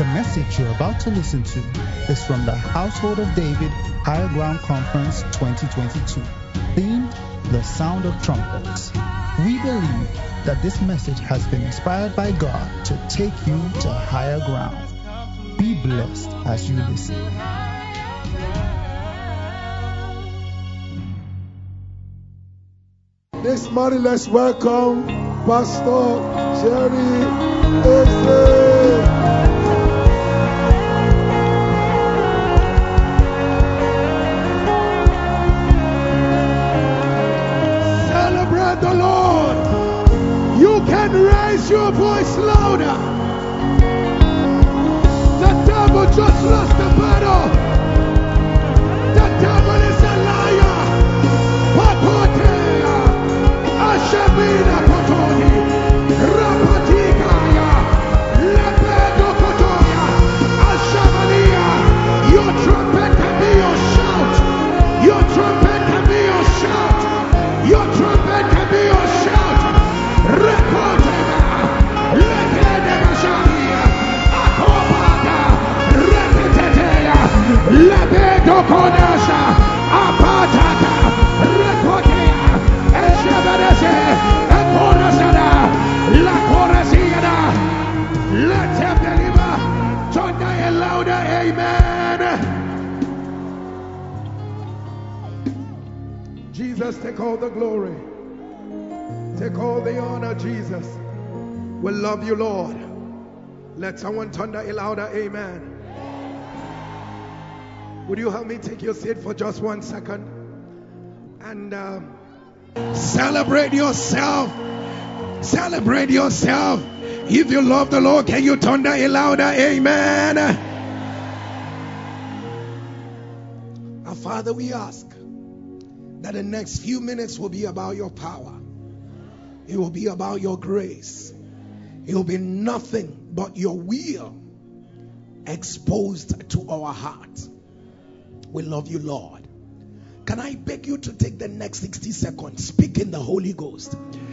The message you're about to listen to is from the Household of David Higher Ground Conference 2022, themed The Sound of Trumpets. We believe that this message has been inspired by God to take you to higher ground. Be blessed as you listen. This morning, let's welcome Pastor Jerry Eze. Devil just Lepedo konasha. Apatata. Let him deliver. Louder. Amen. Jesus, take all the glory. Take all the honor, Jesus. We love you, Lord. Let someone thunder louder amen. Would you help me take your seat for just one second? And uh, celebrate yourself. Celebrate yourself. If you love the Lord, can you thunder a louder amen? Our Father, we ask that the next few minutes will be about your power. It will be about your grace. It will be nothing but your will exposed to our heart. We love you, Lord. Can I beg you to take the next 60 seconds? Speak in the Holy Ghost.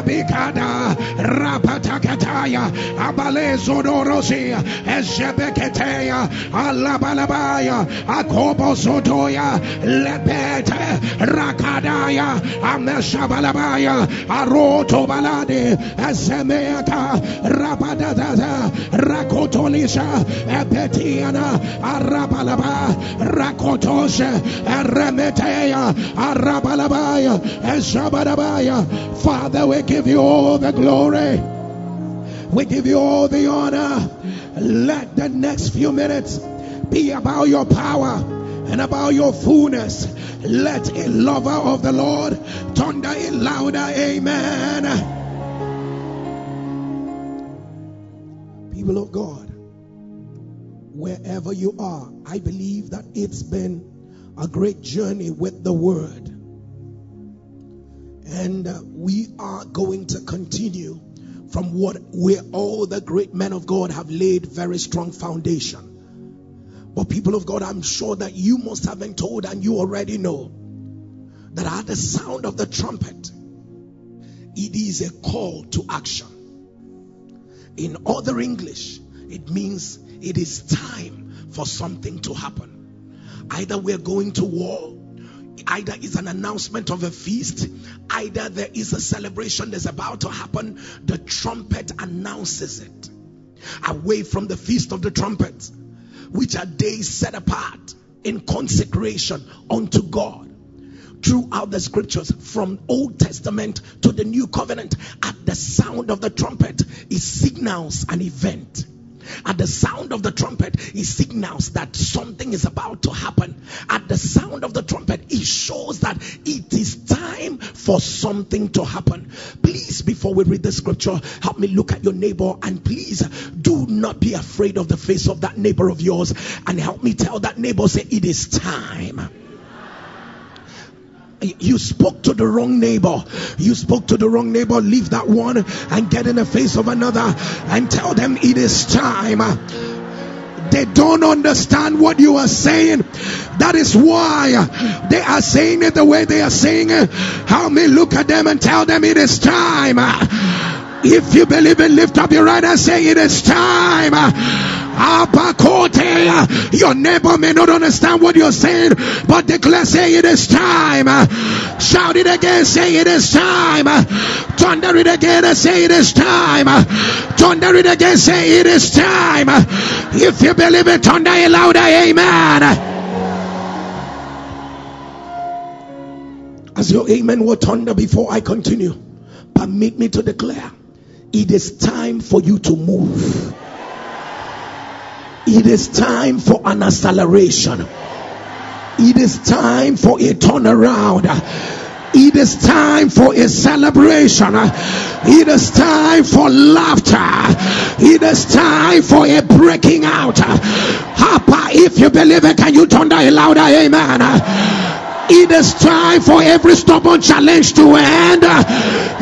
Eshabikada. Rapatakataya. Abalezodorosi. Eshabeketea. Alabalabaya. Akobo sotoya. Lebete. Rakadaya. Ameshabalabaya. Aroto balade. Esemeata. Rabadadada. Rakotolisha. Epetiana. Arabalaba. Rakotosha. Eremetea. Arabalabaya. Eshabadabaya. Father, we give you all the glory. We give you all the honor. Let the next few minutes be about your power and about your fullness. Let a lover of the Lord thunder a louder amen. People of God, wherever you are, I believe that it's been a great journey with the word. And we are going to continue from what where all the great men of God have laid very strong foundation. But people of God, I'm sure that you must have been told and you already know that at the sound of the trumpet, it is a call to action. In other English, it means it is time for something to happen. Either we're going to war, either it's an announcement of a feast, either there is a celebration that's about to happen. The trumpet announces it. Away from the feast of the trumpets, which are days set apart in consecration unto God. Throughout the scriptures, from Old Testament to the New Covenant, at the sound of the trumpet, it signals an event. At the sound of the trumpet, it signals that something is about to happen. At the sound of the trumpet, it shows that it is time for something to happen. Please, before we read the scripture, help me look at your neighbor and please do not be afraid of the face of that neighbor of yours and help me tell that neighbor, say, it is time you spoke to the wrong neighbor. You spoke to the wrong neighbor. Leave that one and get in the face of another and tell them it is time. They don't understand what you are saying. That is why they are saying it the way they are saying it. Help me look at them and tell them it is time. If you believe it, lift up your right and say it is time. Your neighbor may not understand what you're saying, but declare, say it is time. Shout it again, say it is time. Thunder it again and say it is time. Thunder it again, say it is time. If you believe it, thunder it louder, amen. As your amen will thunder before I continue, permit me to declare it is time for you to move. It is time for an acceleration. It is time for a turnaround. It is time for a celebration. It is time for laughter. It is time for a breaking out. Papa, if you believe it, can you turn that louder? Amen. It is time for every stubborn challenge to end.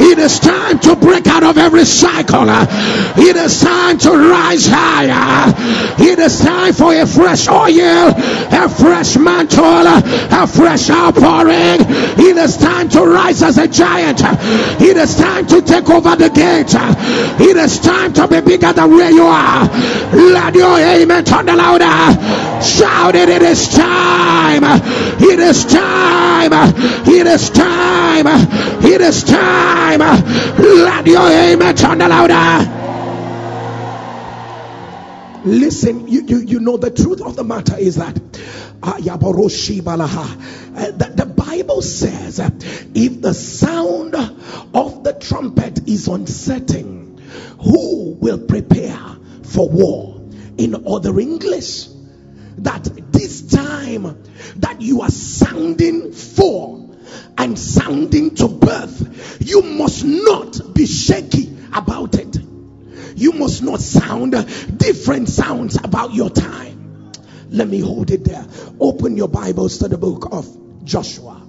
It is time to break out of every cycle. It is time to rise higher. It is time for a fresh oil, a fresh mantle, a fresh outpouring. It is time to rise as a giant. It is time to take over the gate. It is time to be bigger than where you are. Let your amen turn louder. Shout it. It is time. It is time time. It is time. It is time. Let your amen turn louder. Listen, you, you, you know the truth of the matter is that uh, the, the Bible says uh, if the sound of the trumpet is uncertain, who will prepare for war? In other English, that this time that you are sounding for and sounding to birth, you must not be shaky about it. You must not sound different sounds about your time. Let me hold it there. Open your Bibles to the book of Joshua.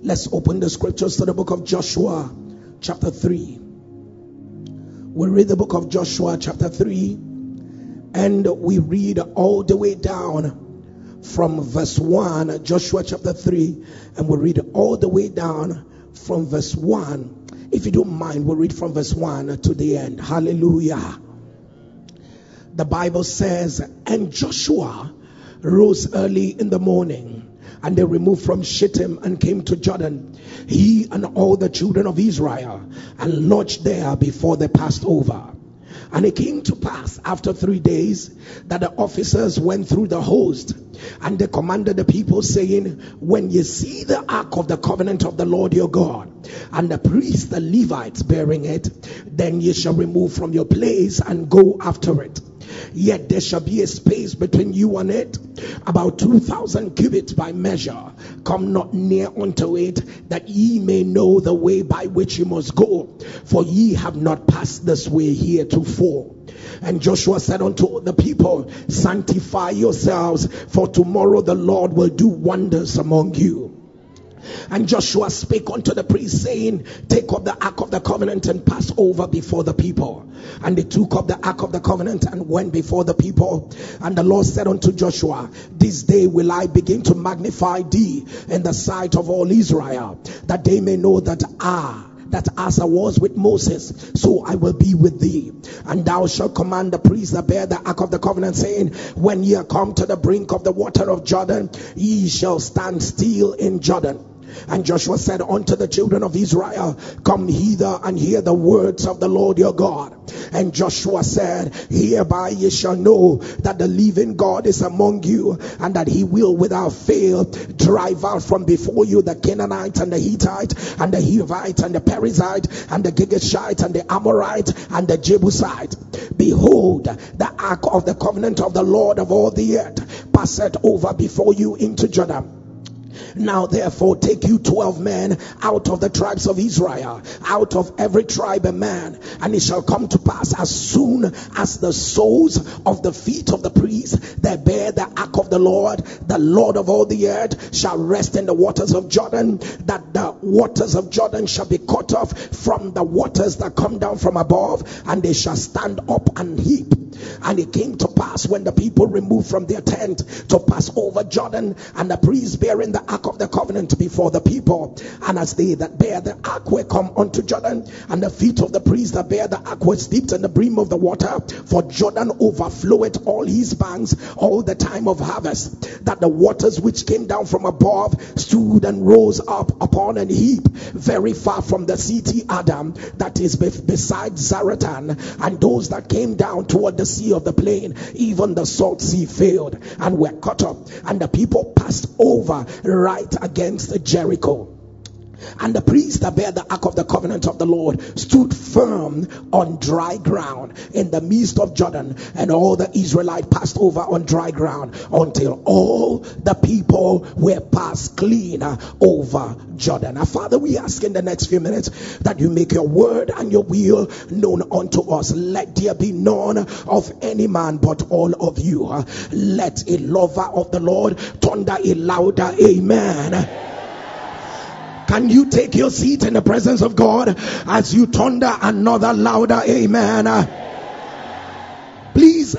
Let's open the scriptures to the book of Joshua, chapter 3. We'll read the book of Joshua, chapter 3 and we read all the way down from verse 1, Joshua chapter 3, and we read all the way down from verse 1. If you don't mind, we'll read from verse 1 to the end. Hallelujah. The Bible says, And Joshua rose early in the morning, and they removed from Shittim and came to Jordan, he and all the children of Israel, and lodged there before they passed over. And it came to pass after three days that the officers went through the host and they commanded the people, saying, When you see the ark of the covenant of the Lord your God, and the priests, the Levites, bearing it, then ye shall remove from your place and go after it. Yet there shall be a space between you and it, about two thousand cubits by measure. Come not near unto it, that ye may know the way by which ye must go, for ye have not passed this way heretofore. And Joshua said unto the people, Sanctify yourselves, for tomorrow the Lord will do wonders among you. And Joshua spake unto the priest, saying, Take up the ark of the covenant and pass over before the people. And they took up the ark of the covenant and went before the people. And the Lord said unto Joshua, This day will I begin to magnify thee in the sight of all Israel, that they may know that I that as I was with Moses, so I will be with thee. And thou shalt command the priests that bear the ark of the covenant, saying, When ye are come to the brink of the water of Jordan, ye shall stand still in Jordan And Joshua said unto the children of Israel, Come hither and hear the words of the Lord your God. And Joshua said, Hereby ye shall know that the living God is among you, and that he will without fail drive out from before you the Canaanite and the Hittite and the Hivite and the Perizzite and the Girgashite and the Amorite and the Jebusite. Behold, the ark of the covenant of the Lord of all the earth passeth over before you into Jordan. Now therefore take you twelve men out of the tribes of Israel, out of every tribe a man, and it shall come to pass as soon as the soles of the feet of the priests that bear the ark of the Lord, the Lord of all the earth, shall rest in the waters of Jordan, that the waters of Jordan shall be cut off from the waters that come down from above, and they shall stand up and heap. And it came to pass when the people removed from their tent to pass over Jordan, and the priests bearing the ark of the covenant before the people. And as they that bear the ark were come unto Jordan, and the feet of the priests that bear the ark were dipped in the brim of the water, for Jordan overfloweth all his banks all the time of harvest, that the waters which came down from above stood and rose up upon an heap very far from the city Adam, that is beside Zaretan, and those that came down toward the sea of the plain, even the salt sea failed and were cut up, and the people passed over right against Jericho. And the priests that bear the ark of the covenant of the Lord stood firm on dry ground in the midst of Jordan, and all the Israelites passed over on dry ground until all the people were passed clean over Jordan. Now, Father, we ask in the next few minutes that you make your word and your will known unto us. Let there be none of any man but all of you. Let a lover of the Lord thunder a louder amen. Can you take your seat in the presence of God as you thunder another louder amen?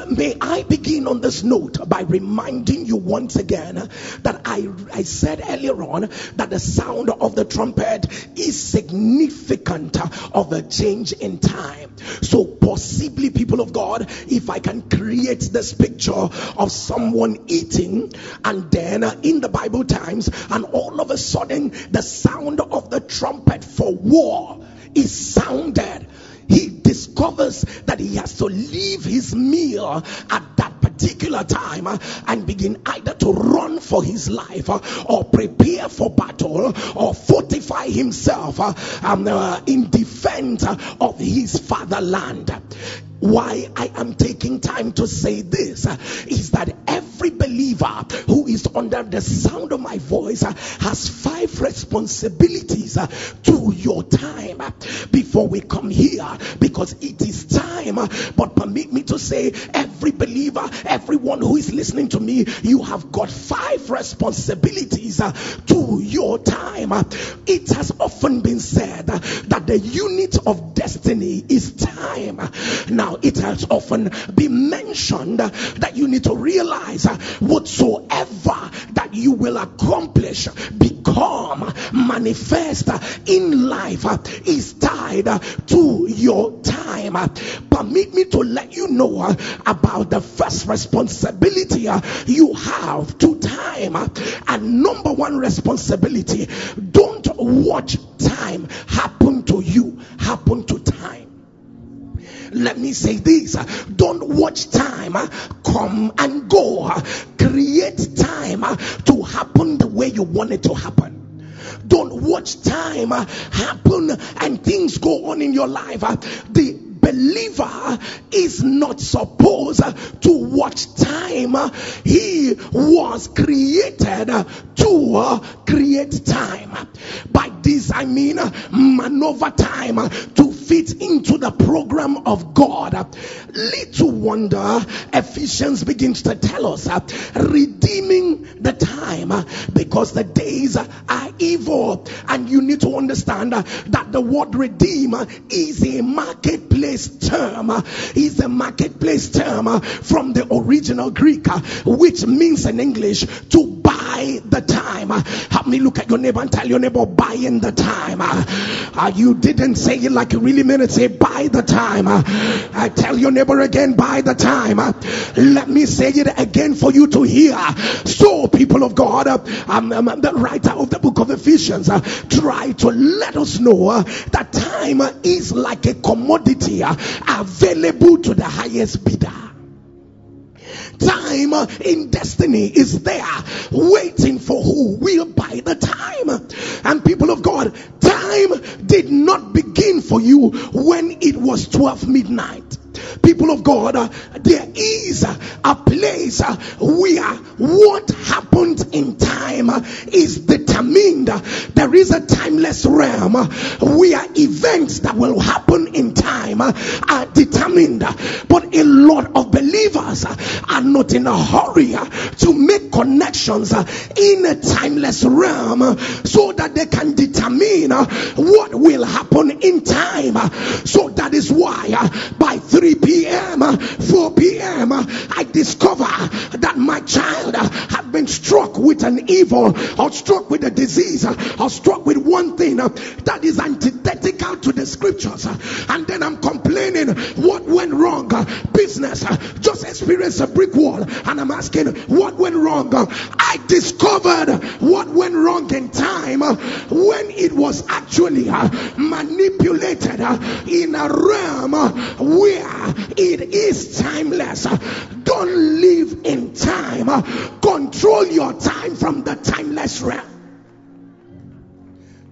May I begin on this note by reminding you once again that I, I said earlier on that the sound of the trumpet is significant of a change in time. So, possibly, people of God, if I can create this picture of someone eating, and then in the Bible times, and all of a sudden, the sound of the trumpet for war is sounded he discovers that he has to leave his meal at that particular time and begin either to run for his life or prepare for battle or fortify himself um, uh, in defense of his fatherland why I am taking time to say this is that every believer who is under the sound of my voice has five responsibilities to your time before we come here because it is time. But permit me to say, every believer, everyone who is listening to me, you have got five responsibilities to your time. It has often been said that the unit of destiny is time. Now, it has often been mentioned that you need to realize whatsoever that you will accomplish, become, manifest in life is tied to your time. Permit me to let you know about the first responsibility you have to time. And number one responsibility don't watch time happen to you, happen to time. Let me say this don't watch time come and go. Create time to happen the way you want it to happen. Don't watch time happen and things go on in your life. The believer is not supposed to watch time. He was created to create time. By this I mean maneuver time to fit into the program of God. Little wonder Ephesians begins to tell us uh, redeeming the time uh, because the days are evil and you need to understand uh, that the word redeem is a marketplace term is a marketplace term from the original Greek which means in English to buy buy the time. Help me look at your neighbor and tell your neighbor, buying the time. Uh, you didn't say it like you really meant it. Say, buy the time. I tell your neighbor again, buy the time. Let me say it again for you to hear. So, people of God, um, um, the writer of the book of Ephesians uh, try to let us know uh, that time is like a commodity uh, available to the highest bidder time in destiny is there waiting for who will buy the time. And people of God, time did not begin for you when it was 12 midnight people of God, uh, there is a place uh, where what happened in time uh, is determined. There is a timeless realm uh, where events that will happen in time uh, are determined. But a lot of believers are not in a hurry to make connections in a timeless realm so that they can determine what will happen in time. So that is why by 3 p.m., Uh, 4 p.m., uh, I discover that my child uh, had been struck with an evil or struck with a disease or struck with one thing that is antithetical to the scriptures. And then I'm complaining what went wrong. Business just experienced a brick wall, and I'm asking what went wrong. I discovered what went wrong in time when it was actually manipulated in a realm where it is timeless. Don't live in time. Control your time from the timeless realm.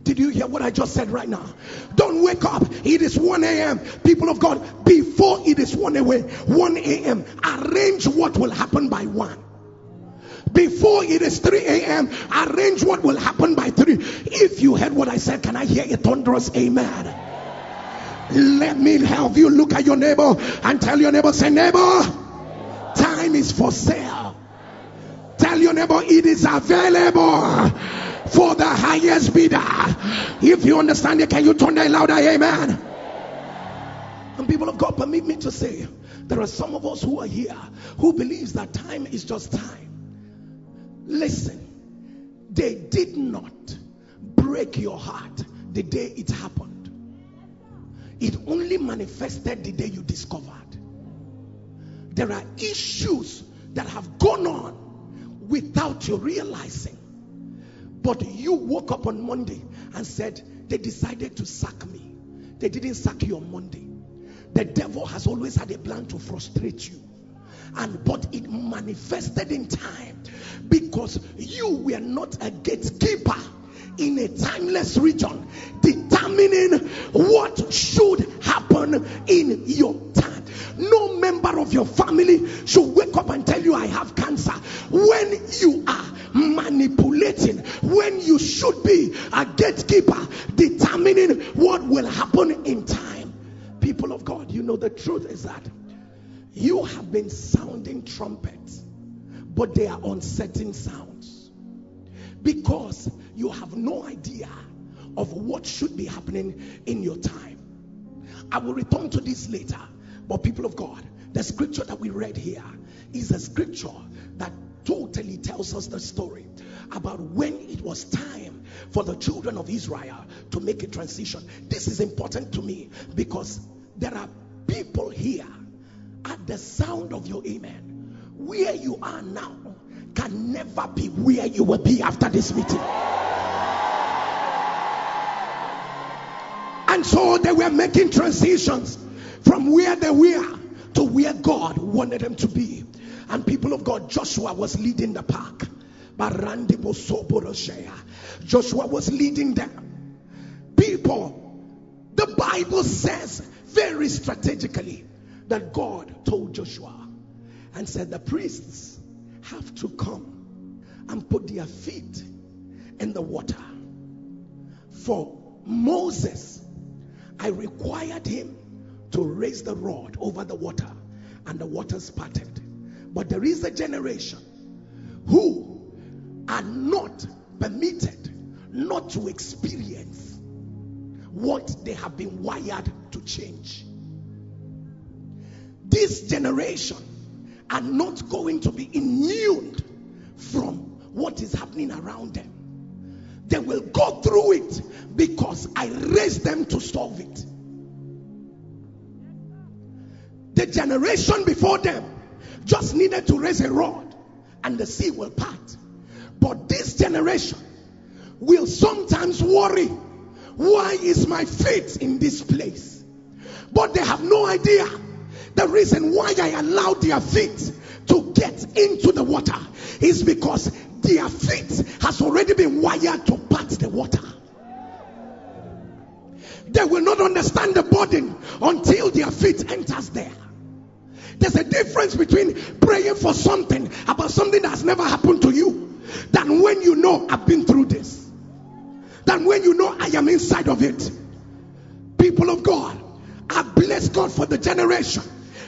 Did you hear what I just said right now? Don't wake up. It is 1 a.m. People of God, before it is 1 a.m., 1 a.m., arrange what will happen by 1. Before it is 3 a.m., arrange what will happen by 3. If you heard what I said, can I hear a thunderous amen? Let me help you look at your neighbor and tell your neighbor, say, neighbor, time is for sale. Tell your neighbor it is available for the highest bidder. If you understand it, can you turn that louder? Amen. And people of God, permit me to say, there are some of us who are here who believes that time is just time. Listen, they did not break your heart the day it happened. It only manifested the day you discovered. There are issues that have gone on without you realizing. But you woke up on Monday and said, They decided to sack me. They didn't sack you on Monday. The devil has always had a plan to frustrate you. And but it manifested in time because you were not a gatekeeper in a timeless region, determining what should happen in your time. No member of your family should wake up and tell you, I have cancer. When you are manipulating, when you should be a gatekeeper, determining what will happen in time. People of God, you know the truth is that you have been sounding trumpets, but they are uncertain sounds because you have no idea of what should be happening in your time. I will return to this later, but people of God, the scripture that we read here is a scripture that totally tells us the story about when it was time for the children of Israel to make a transition. This is important to me because there are people here at the sound of your amen where you are now can never be where you will be after this meeting. And so they were making transitions from where they were to where God wanted them to be. And people of God, Joshua was leading the pack. Joshua was leading them. People, the Bible says very strategically that God told Joshua and said, The priests have to come and put their feet in the water. For Moses, I required him to raise the rod over the water, and the waters parted. But there is a generation who are not permitted not to experience what they have been wired to change. This generation are not going to be immune from what is happening around them. They will go through it because I raised them to solve it. The generation before them just needed to raise a rod and the sea will part. But this generation will sometimes worry why is my faith in this place? But they have no idea the reason why I allowed their feet to get into the water is because their feet has already been wired to part the water. They will not understand the burden until their feet enters there. There's a difference between praying for something about something that has never happened to you than when you know I've been through this. Than when you know I am inside of it. People of God, I bless God for the generation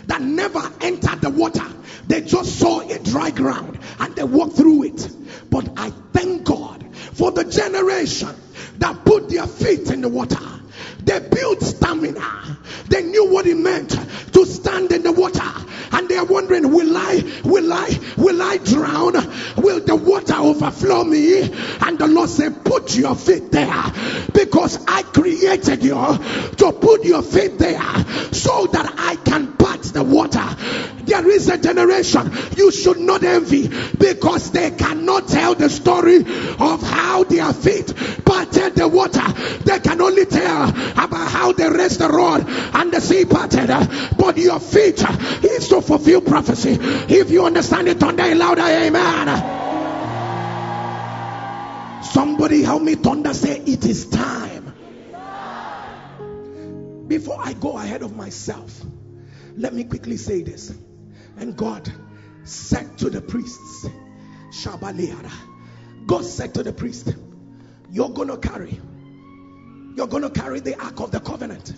that never entered the water. They just saw a dry ground and they walked through it. But I thank God for the generation that put their feet in the water. They built stamina. They knew what it meant to stand in the water. And they are wondering, will I, will I, will I drown? Will the water overflow me? And the Lord said, put your feet there because I created you to put your feet there so that I can part the water. There is a generation you should not envy because they cannot tell the story of how their feet parted the water. They can only tell about how they raised the rod and the sea parted. Uh, but your feet uh, is to fulfill prophecy. If you understand it, thunder louder, amen. Somebody help me thunder say it is time. Before I go ahead of myself, let me quickly say this. And God said to the priests, Shabaliara. God said to the priest, You're gonna carry, you're gonna carry the ark of the covenant.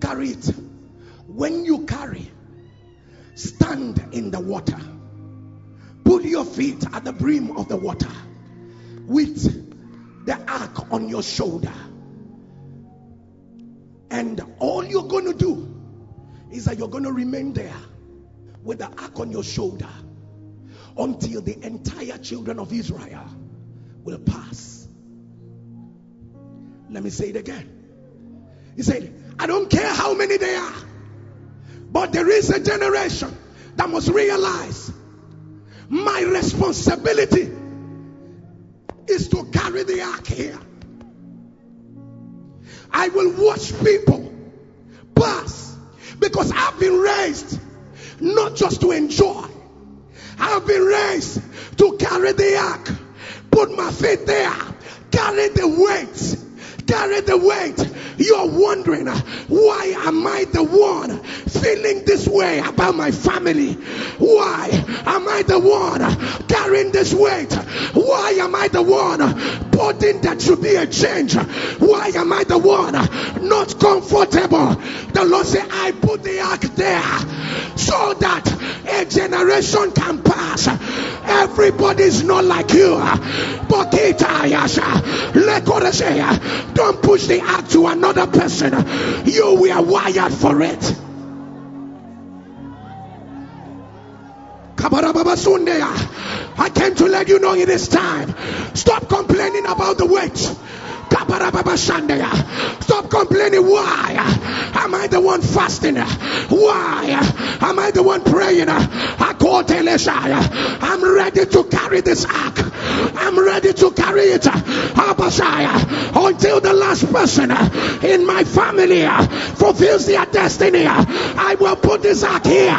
Carry it. When you carry, stand in the water. Put your feet at the brim of the water with the ark on your shoulder. And all you're going to do is that you're going to remain there with the ark on your shoulder until the entire children of Israel will pass. Let me say it again. He said, I don't care how many they are, but there is a generation that must realize my responsibility is to carry the ark here. I will watch people pass because I've been raised not just to enjoy, I've been raised to carry the ark, put my feet there, carry the weight carry the weight. You're wondering, uh, why am I the one feeling this way about my family? Why am I the one uh, carrying this weight? Why am I the one putting that should be a change? Why am I the one not comfortable? The Lord said, I put the ark there so that a generation can pass. Everybody's not like you. But don't push the ark to another person. You were wired for it. I came to let you know it is time. Stop complaining about the weight. Stop complaining. Why am I the one fasting? Why am I the one praying? I'm ready to carry this ark. I'm ready to carry it until the last person in my family fulfills their destiny. I will put this ark here.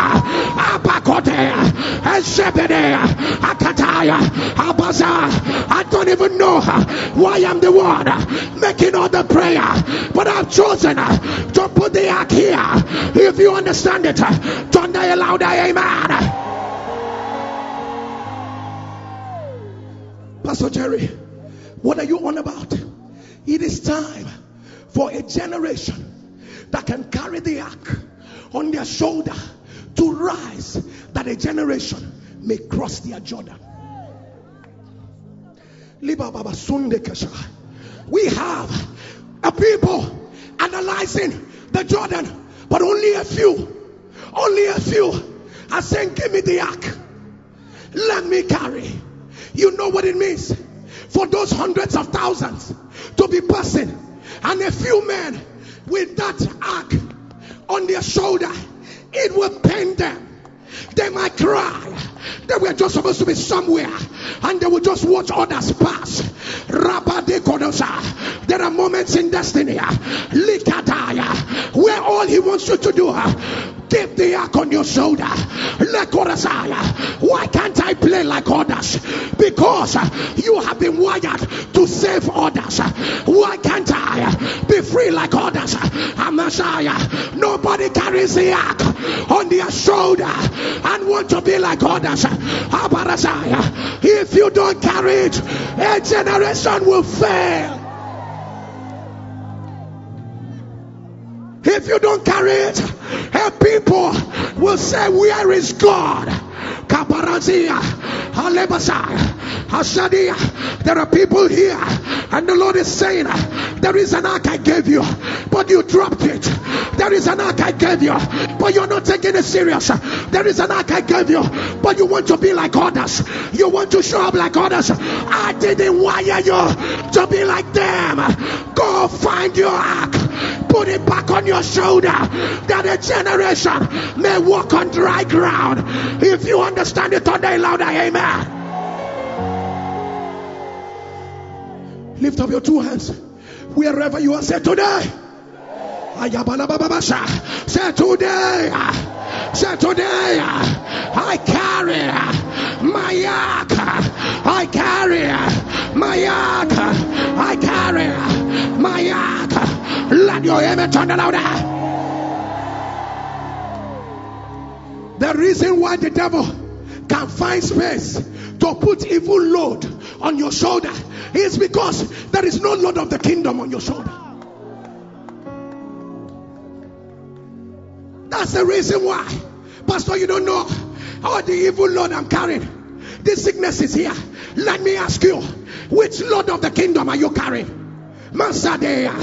I don't even know why I'm the one making all the prayer, but I've chosen to put the ark here. If you understand it, thunder a louder amen. Pastor Jerry, what are you on about? It is time for a generation that can carry the ark on their shoulder to rise, that a generation may cross their Jordan. We have a people analyzing the Jordan, but only a few, only a few are saying, Give me the ark, let me carry. You know what it means for those hundreds of thousands to be passing and a few men with that ark on their shoulder. It will pain them. They might cry. They were just supposed to be somewhere and they will just watch others pass. There are moments in destiny where all he wants you to do Keep the ark on your shoulder. Why can't I play like others? Because uh, you have been wired to save others. Why can't I uh, be free like others? Messiah. Uh, nobody carries the ark on their shoulder and want to be like others. If you don't carry it, a generation will fail. If you don't carry it, people will say, Where is God? Kaparazia, Hashadia. There are people here, and the Lord is saying, There is an ark I gave you, but you dropped it. There is an ark I gave you, but you're not taking it serious. There is an ark I gave you, but you want to be like others. You want to show up like others. I didn't wire you to be like them. Go find your ark put it back on your shoulder that a generation may walk on dry ground. If you understand it today, louder, amen. Lift up your two hands wherever you are. Say today. Say today. Say today. I carry my yak. I carry my yak. I carry my yak. Let your amen turn louder. The reason why the devil can find space to put evil load on your shoulder is because there is no load of the kingdom on your shoulder. That's the reason why. Pastor, you don't know all the evil load I'm carrying. This sickness is here. Let me ask you, which load of the kingdom are you carrying? Masadea,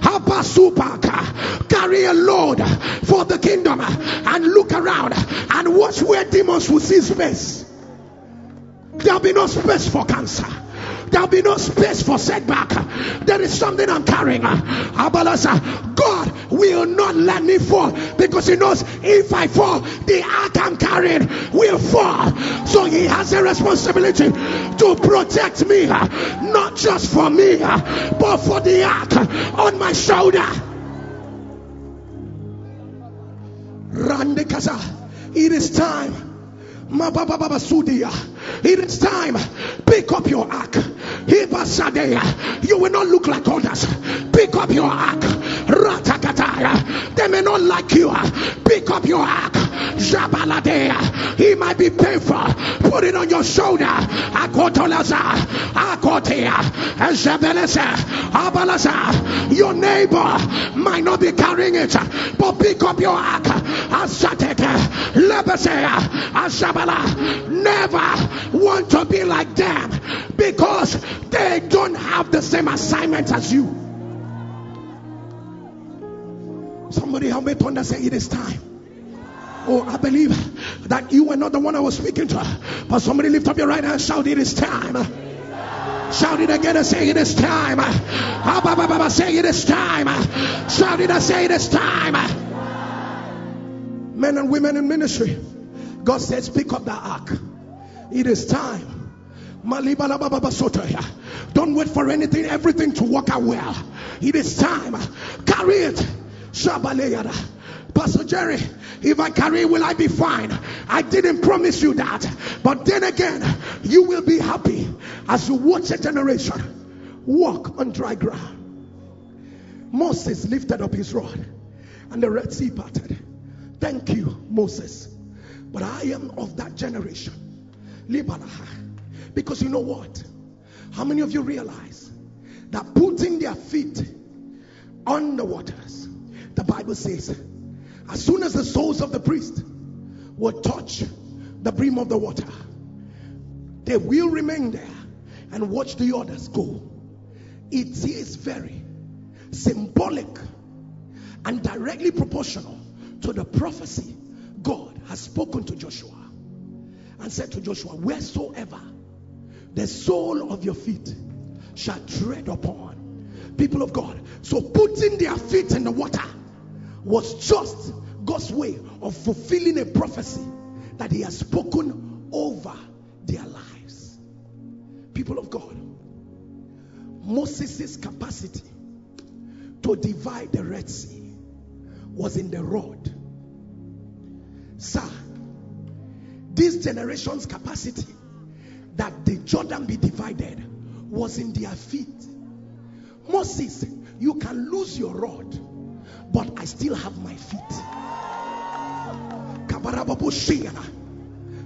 Habasupaka, carry a load for the kingdom and look around and watch where demons will see space. There'll be no space for cancer. There'll be no space for setback. There is something I'm carrying. Abalasa. God will not let me fall because He knows if I fall, the ark I'm carrying will fall. So He has a responsibility to protect me, not just for me, but for the ark on my shoulder. It is time. It is time. Pick up your ark. You will not look like others. Pick up your ark. They may not like you. Pick up your ark. Jabaladea. He might be painful. Put it on your shoulder. Akotolaza. Akotea. Jebeleza. Abalaza. Your neighbor might not be carrying it, but pick up your ark. Asateke. Lebesea. Ashabala. Never want to be like them because they don't have the same assignment as you. Somebody help me to understand it is time. Oh, I believe that you were not the one I was speaking to. But somebody lift up your right hand and shout, It is time. Shout it again and say, It is time. Say, It is time. Shout it and say, It is time. Men and women in ministry, God says, Pick up the ark. It is time. Don't wait for anything, everything to work out well. It is time. Carry it. Pastor Jerry, if I carry, will I be fine? I didn't promise you that. But then again, you will be happy as you watch a generation walk on dry ground. Moses lifted up his rod and the Red Sea parted. Thank you, Moses. But I am of that generation. Because you know what? How many of you realize that putting their feet on the waters, the Bible says, as soon as the soles of the priest will touch the brim of the water, they will remain there and watch the others go. It is very symbolic and directly proportional to the prophecy God has spoken to Joshua and said to Joshua, Wheresoever the sole of your feet shall tread upon. People of God. So putting their feet in the water was just God's way of fulfilling a prophecy that He has spoken over their lives. People of God. Moses' capacity to divide the Red Sea was in the rod. Sir, this generation's capacity that the Jordan be divided was in their feet. Moses, you can lose your rod, but I still have my feet.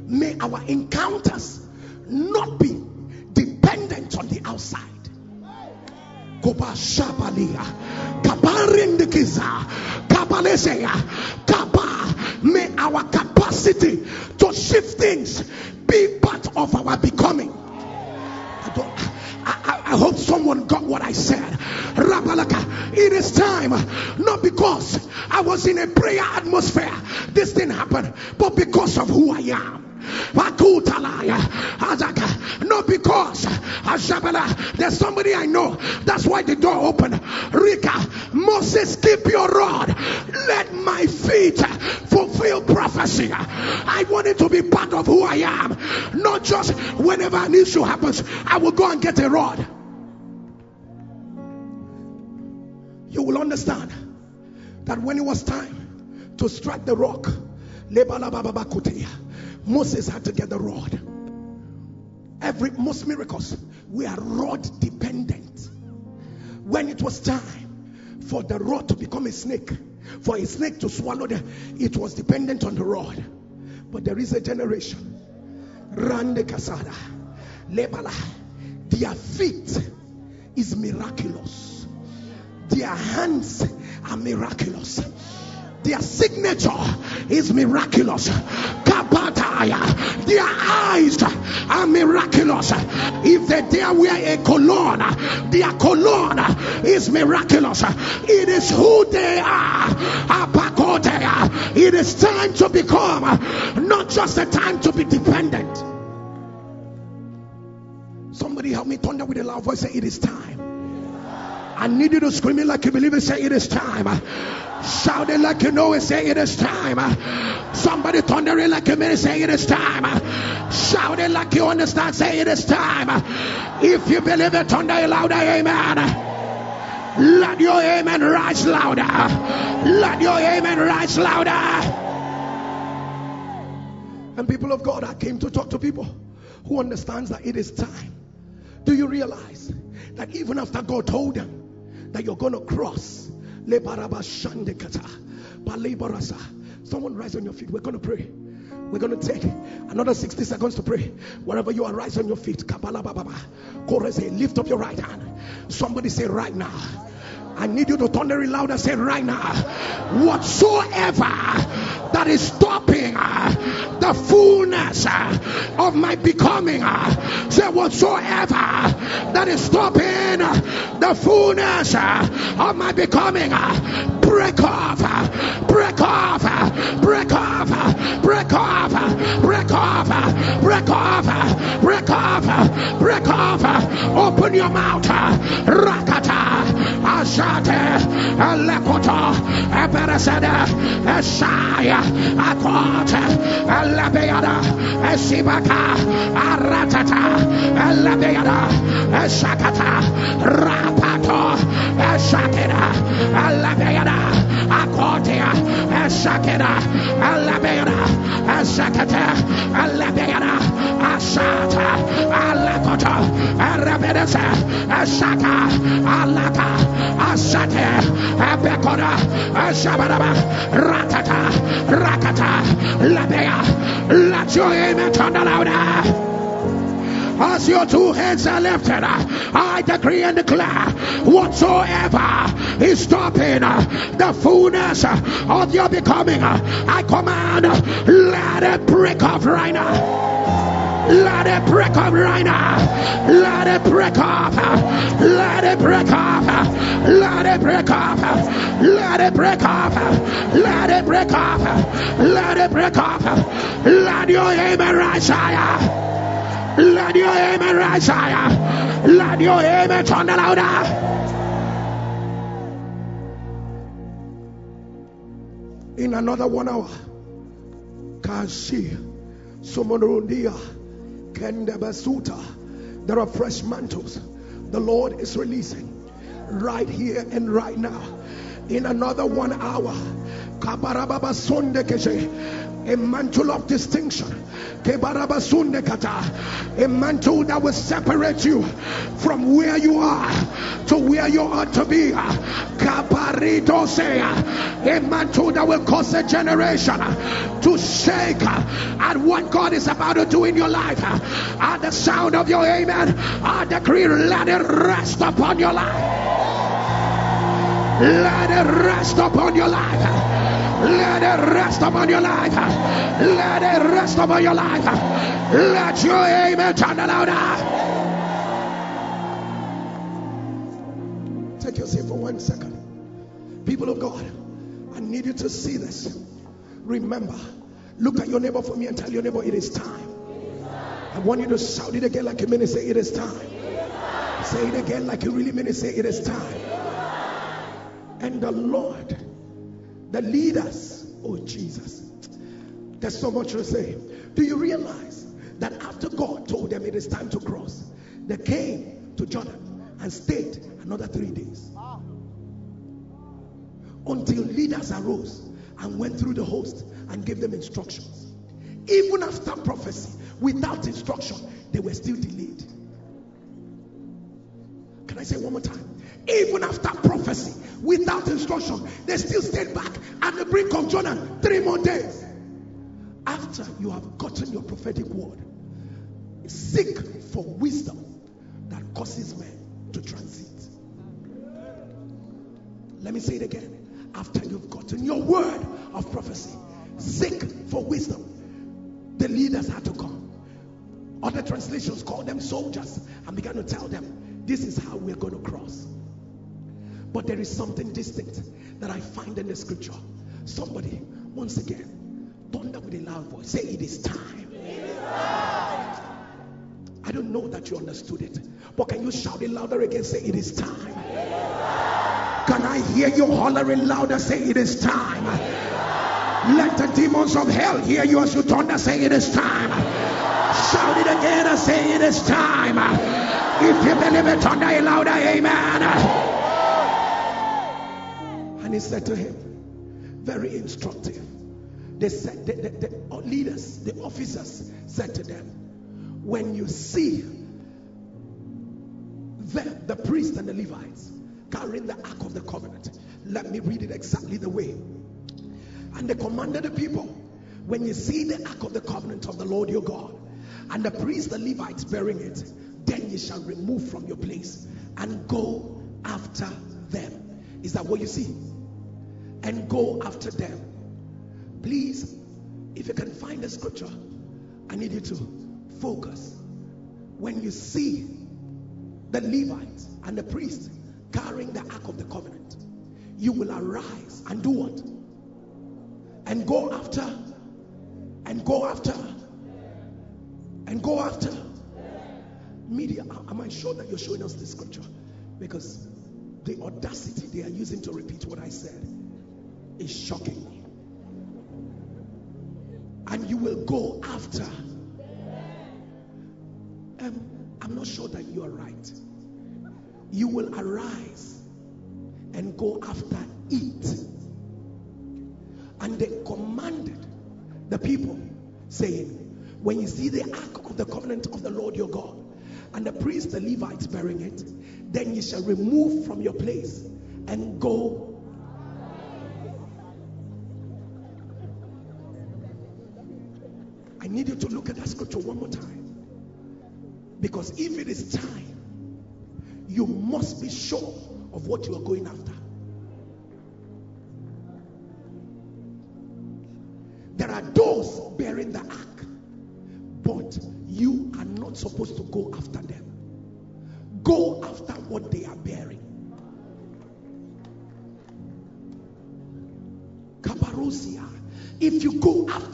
May our encounters not be dependent on the outside. May our capacity to shift things be part of our becoming. I, hope someone got what I said. Rabalaka, it is time, not because I was in a prayer atmosphere, this didn't happen, but because of who I am. Not because there's somebody I know. That's why the door opened. Rika, Moses, keep your rod. Let my feet fulfill prophecy. I want it to be part of who I am. Not just whenever an issue happens, I will go and get a rod. You will understand that when it was time to strike the rock, Moses had to get the rod. Every most miracles, we are rod dependent. When it was time for the rod to become a snake, for a snake to swallow the, it was dependent on the rod. But there is a generation, Rande Kasada, Lebala, their feet is miraculous, their hands are miraculous their signature is miraculous. Kapataya. Their eyes are miraculous. If they dare wear a cologne, their cologne is miraculous. It is who they are. It is time to become, not just a time to be dependent. Somebody help me thunder with a loud voice. Say, It is time. I need you to scream it like you believe it. Say, It is time. Shout it like you know it. Say it is time. Somebody thunder it like you mean it. Say it is time. Shout it like you understand. Say it is time. If you believe it, thunder it louder. Amen. Let your amen rise louder. Let your amen rise louder. And people of God, I came to talk to people who understands that it is time. Do you realize that even after God told them that you're going to cross Someone rise on your feet. We're going to pray. We're going to take another 60 seconds to pray. Wherever you are, rise on your feet. Lift up your right hand. Somebody say, right now. I need you to thunder it louder. Say right now. Whatsoever that is stopping uh, the fullness uh, of my becoming. Uh, say whatsoever that is stopping uh, the fullness uh, of my becoming. Uh, break off, break off, break off, break off, break off, break off, break off, break off. Open your mouth. Rakata, Ashate, Alekoto, Eberesada, Eshaya. Akwata, Alabeada, Esibaka, Aratata, Alabeada, Eshakata, Rapato, Eshakeda, Alabeada, Akotia, Eshakeda, Alabeada, Eshakata, Alabeada, Ashata, Alakoto, Arabedesa, Eshaka, Alaka, Ashate, Abekoda, Ashabadaba, Ratata, Rakata, Labea. Let your amen turn louder. As your two hands are lifted, I decree and declare whatsoever is stopping the fullness of your becoming, I command, let it break off right now. Let it break off right now. Let it break off. Let it break off. Let it break off. Let it break off. Let it break off. Let it break off. Let your amen rise higher. Let your amen rise higher. Let your amen turn louder. In another one hour, Kashi, Somonondia, Kendabasuta, there are fresh mantles. The Lord is releasing right here and right now. In another one hour, a mantle of distinction. A mantle that will separate you from where you are to where you ought to be. A mantle that will cause a generation to shake at what God is about to do in your life. At the sound of your amen, I decree, let it rest upon your life. Let it rest upon your life. Let it rest upon your life. Let it rest upon your life. Let your amen turn louder. Take your seat for one second. People of God, I need you to see this. Remember, look at your neighbor for me and tell your neighbor it is time. I want you to shout it again like you mean it. Say it is time. Say it again like you really mean it. Say it is time. And the Lord the leaders. Oh, Jesus. There's so much to say. Do you realize that after God told them it is time to cross, they came to Jordan and stayed another three days until leaders arose and went through the host and gave them instructions. Even after prophecy, without instruction, they were still delayed. I say one more time? Even after prophecy, without instruction, they still stayed back at the brink of Jordan three more days. After you have gotten your prophetic word, seek for wisdom that causes men to transit. Let me say it again. After you've gotten your word of prophecy, seek for wisdom. The leaders had to come. Other translations call them soldiers and began to tell them, This is how we're going to cross. But there is something distinct that I find in the scripture. Somebody, once again, thunder with a loud voice. Say, It is time. It is time. I don't know that you understood it, but can you shout it louder again? Say, It is time. It is time. Can I hear you hollering louder? Say, It is time. It is time. Let the demons of hell hear you as you thunder. Say, It is time. Shout it again and say, It is time. If you believe it, thunder louder. Amen. And he said to him, very instructive. They said, the, the, the leaders, the officers said to them, when you see them, the priests and the Levites, carrying the ark of the covenant, let me read it exactly the way. And they commanded the people, when you see the ark of the covenant of the Lord your God, and the priests, the Levites bearing it, then you shall remove from your place and go after them. Is that what you see? and go after them. Please, if you can find the scripture, I need you to focus. When you see the Levites and the priests carrying the Ark of the Covenant, you will arise and do what? And go after, and go after, and go after. Media, am I sure that you're showing us the scripture? Because the audacity they are using to repeat what I said is shocking. And you will go after. Um, I'm not sure that you are right. You will arise and go after it. And they commanded the people, saying, When you see the ark of the covenant of the Lord your God, and the priest, the Levites bearing it, then you shall remove from your place and go I need you to look at that scripture one more time. Because if it is time, you must be sure of what you are going after. Supposed to go after them. Go after what they are bearing. Kaparusia. If you go after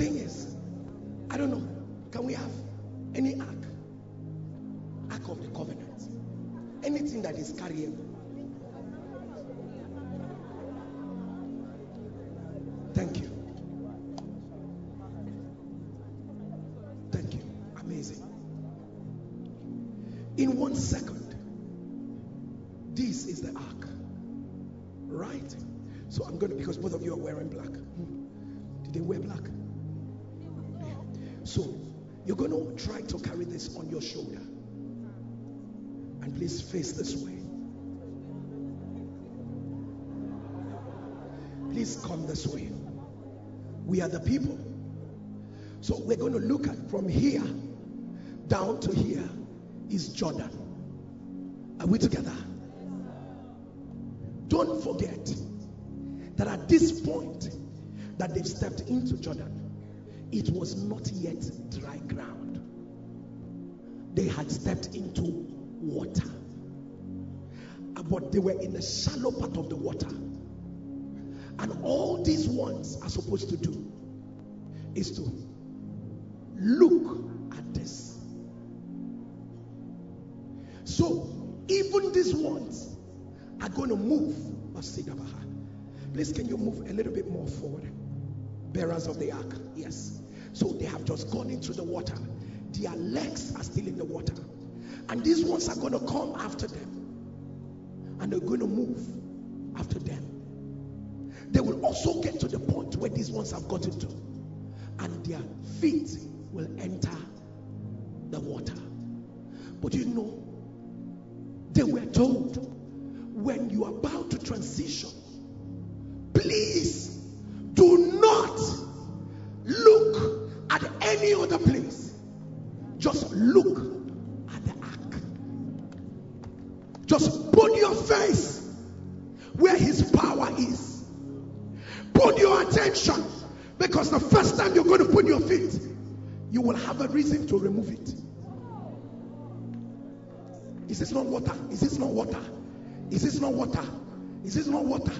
thing is, I don't know, can we have any ark? Ark of the covenant. Anything that is carryable. To carry this on your shoulder. And please face this way. Please come this way. We are the people. So we're going to look at from here down to here is Jordan. Are we together? Don't forget that at this point that they've stepped into Jordan, it was not yet dry ground. They had stepped into water. Uh, but they were in the shallow part of the water. And all these ones are supposed to do is to look at this. So, even these ones are going to move. Please, can you move a little bit more forward? Bearers of the ark. Yes. So, they have just gone into the water. Their legs are still in the water. And these ones are going to come after them. And they're going to move after them. They will also get to the point where these ones have gotten to, and their feet will enter the water. But you know, they were told when you are about to transition, please do not look at any other place. Look at the ark. Just put your face where his power is. Put your attention because the first time you're going to put your feet, you will have a reason to remove it. Is this not water? Is this not water? Is this not water? Is this not water?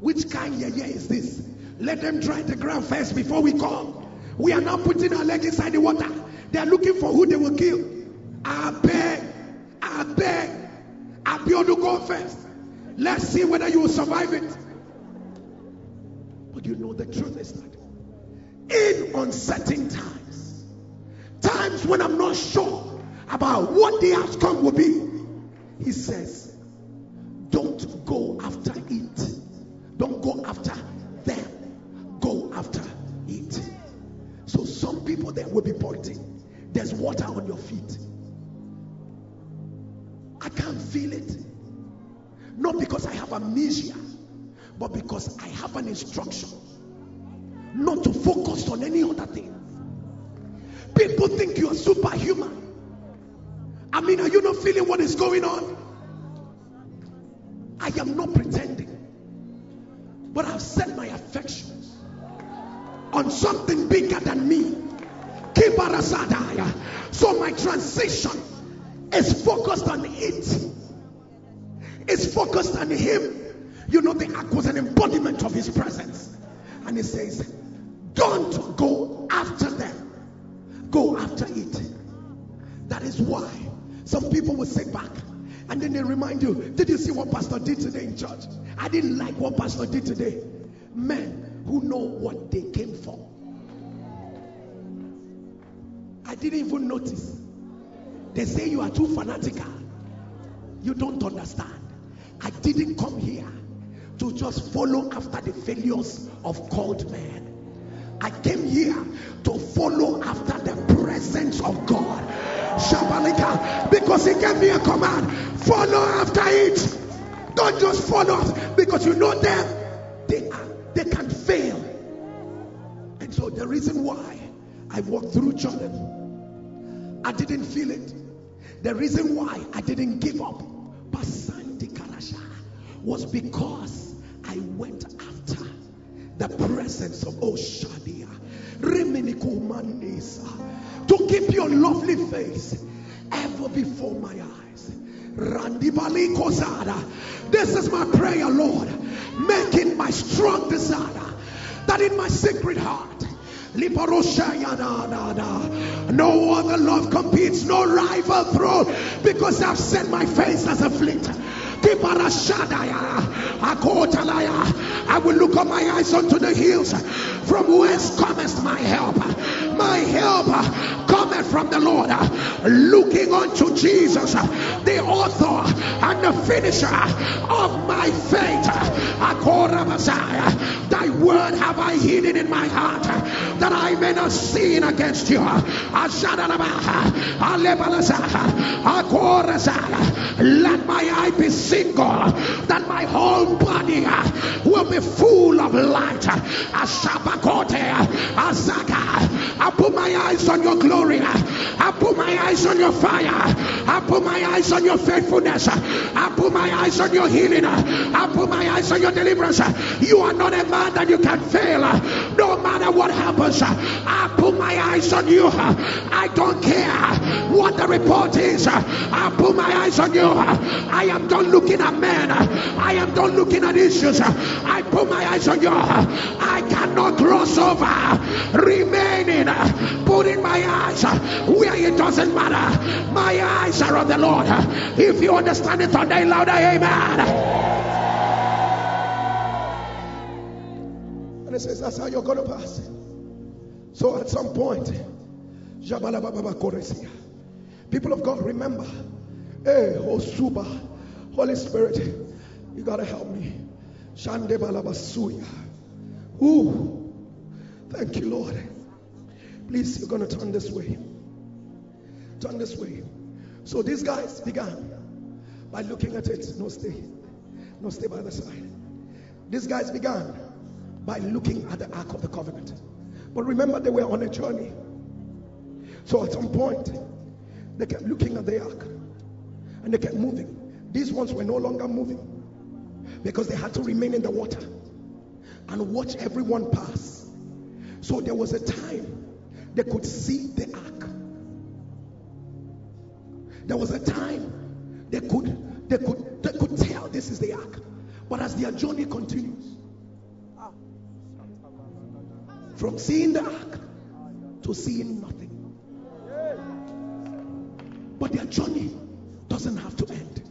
Which kind yeah yeah is this? Let them dry the ground first before we come. We are now putting our leg inside the water. They are looking for who they will kill. I beg, I beg, I beg to go first. Let's see whether you will survive it. But you know the truth is that in uncertain times, times when I'm not sure about what the outcome will be, he says, don't go after it. Don't go after them. Go after it. So some people there will be pointing. There's water on your feet. I can't feel it. Not because I have amnesia but because I have an instruction not to focus on any other thing. People think you are superhuman. I mean, are you not feeling what is going on? I am not pretending, but I've set my affections on something bigger than me. So my transition is focused on it. It's focused on Him. You know, the ark was an embodiment of his presence. And he says, Don't go after them, go after it. That is why some people will sit back and then they remind you, Did you see what Pastor did today in church? I didn't like what Pastor did today. Men who know what they came for. I didn't even notice. They say you are too fanatical. You don't understand. I didn't come here to just follow after the failures of called men. I came here to follow after the presence of God. Shabalika, because He gave me a command follow after it. Don't just follow because you know them, they, are, they can fail. And so, the reason why I walked through Jordan, I didn't feel it. The reason why I didn't give up, was because I went after the presence of Oshadia. To keep your lovely face ever before my eyes. This is my prayer, Lord. Making my strong desire that in my secret heart no other love competes, no rival throne, because I've set my face as a flint. I will look up my eyes unto the hills, from whence cometh my help. My help uh, cometh from the Lord, uh, looking unto Jesus, uh, the author and the finisher of my faith. Thy word have I hidden in my heart that I may not sin against you. Let my eye be single, that my whole body will be full of light. I put my eyes on your glory. I put my eyes on your fire. I put my eyes on your faithfulness. I put my eyes on your healing. I put my eyes on your deliverance. You are not a man that you can fail. No matter what happens, I put my eyes on you. I don't care what the report is. I put my eyes on you. I am done looking at men. I am done looking at issues. I put my eyes on you. I cannot cross over. Remaining, putting my eyes uh, where it doesn't matter. My eyes are on the Lord. If you understand it today, louder, amen. And it says, That's how you're going to pass. So at some point, people of God, remember, hey, Osuba, Holy Spirit, you got to help me. Shande balabasuya. Ooh, thank you, Lord. Please, you're going to turn this way. Turn this way. So these guys began by looking at it. No, stay. No, stay by the side. These guys began by looking at the Ark of the Covenant. But remember, they were on a journey. So at some point, they kept looking at the Ark and they kept moving. These ones were no longer moving because they had to remain in the water and watch everyone pass. So there was a time they could see the ark. There was a time they could they could they could tell this is the ark. But as their journey continues, from seeing the ark to seeing nothing. But their journey doesn't have to end.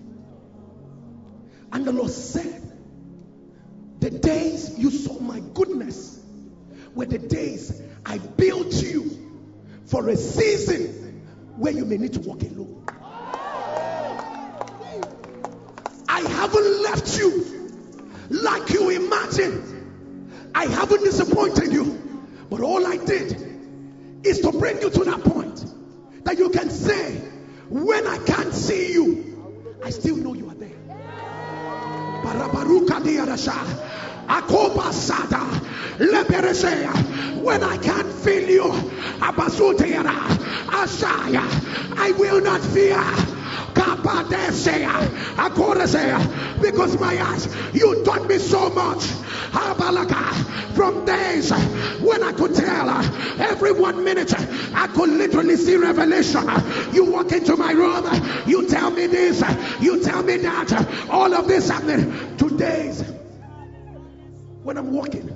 And the Lord said, The days you saw my goodness were the days I built you for a season where you may need to walk alone. I haven't left you like you imagine. I haven't disappointed you. But all I did is to bring you to that point that you can say, when I can't see you, I still know you are there. When I can't feel you, I will not fear. Because my eyes, you taught me so much. From days when I could tell every one minute, I could literally see revelation. You walk into my room, you tell me this, you tell me that. All of this happening. Two days when I'm walking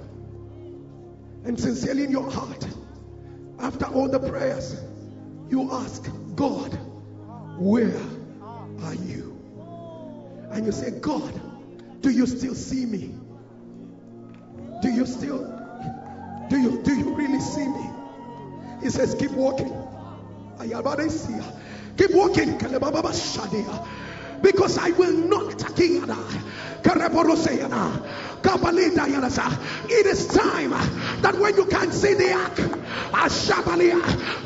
and sincerely in your heart, after all the prayers, you ask God, where are you? And you say, God, do you still see me? Do you still do you do you really see me? He says, keep walking. Keep walking. Because I will not take it is time that when you can't see the ark,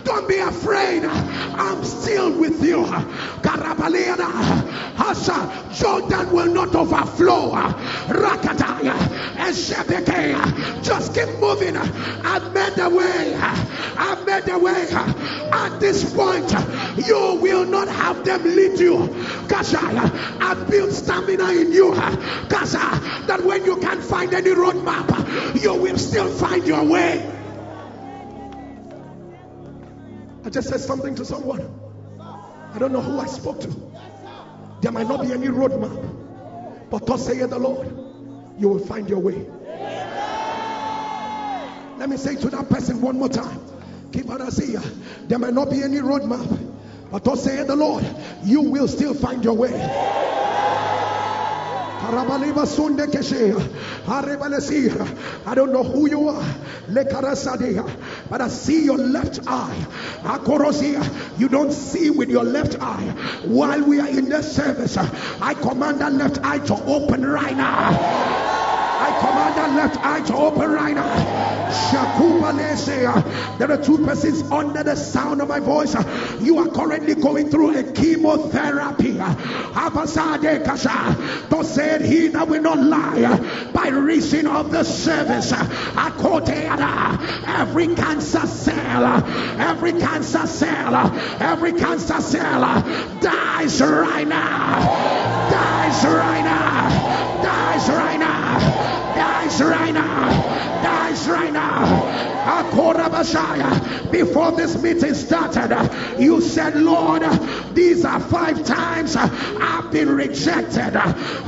don't be afraid. I'm still with you. Jordan will not overflow. Just keep moving. I've made the way. I've made the way. At this point, you will not have them lead you. Kasha, I built stamina in you. Kasha, that when you can't find any roadmap, you will still find your way. I just said something to someone. I don't know who I spoke to. There might not be any roadmap, but thus saith the Lord, you will find your way. Let me say to that person one more time. Keep on There might not be any roadmap, but thus saith the Lord, you will still find your way. I don't know who you are, but I see your left eye. You don't see with your left eye. While we are in this service, I command that left eye to open right now. I command that left eye to open right now. Uh, there are two persons under the sound of my voice. Uh, you are currently going through a chemotherapy. Uh, to said he that will not lie by reason of the service. Every cancer cell, every cancer cell, every cancer cell dies right now. Dies right now. Dies right now dies right now. Dies right now. Before this meeting started, you said, Lord, these are five times I've been rejected.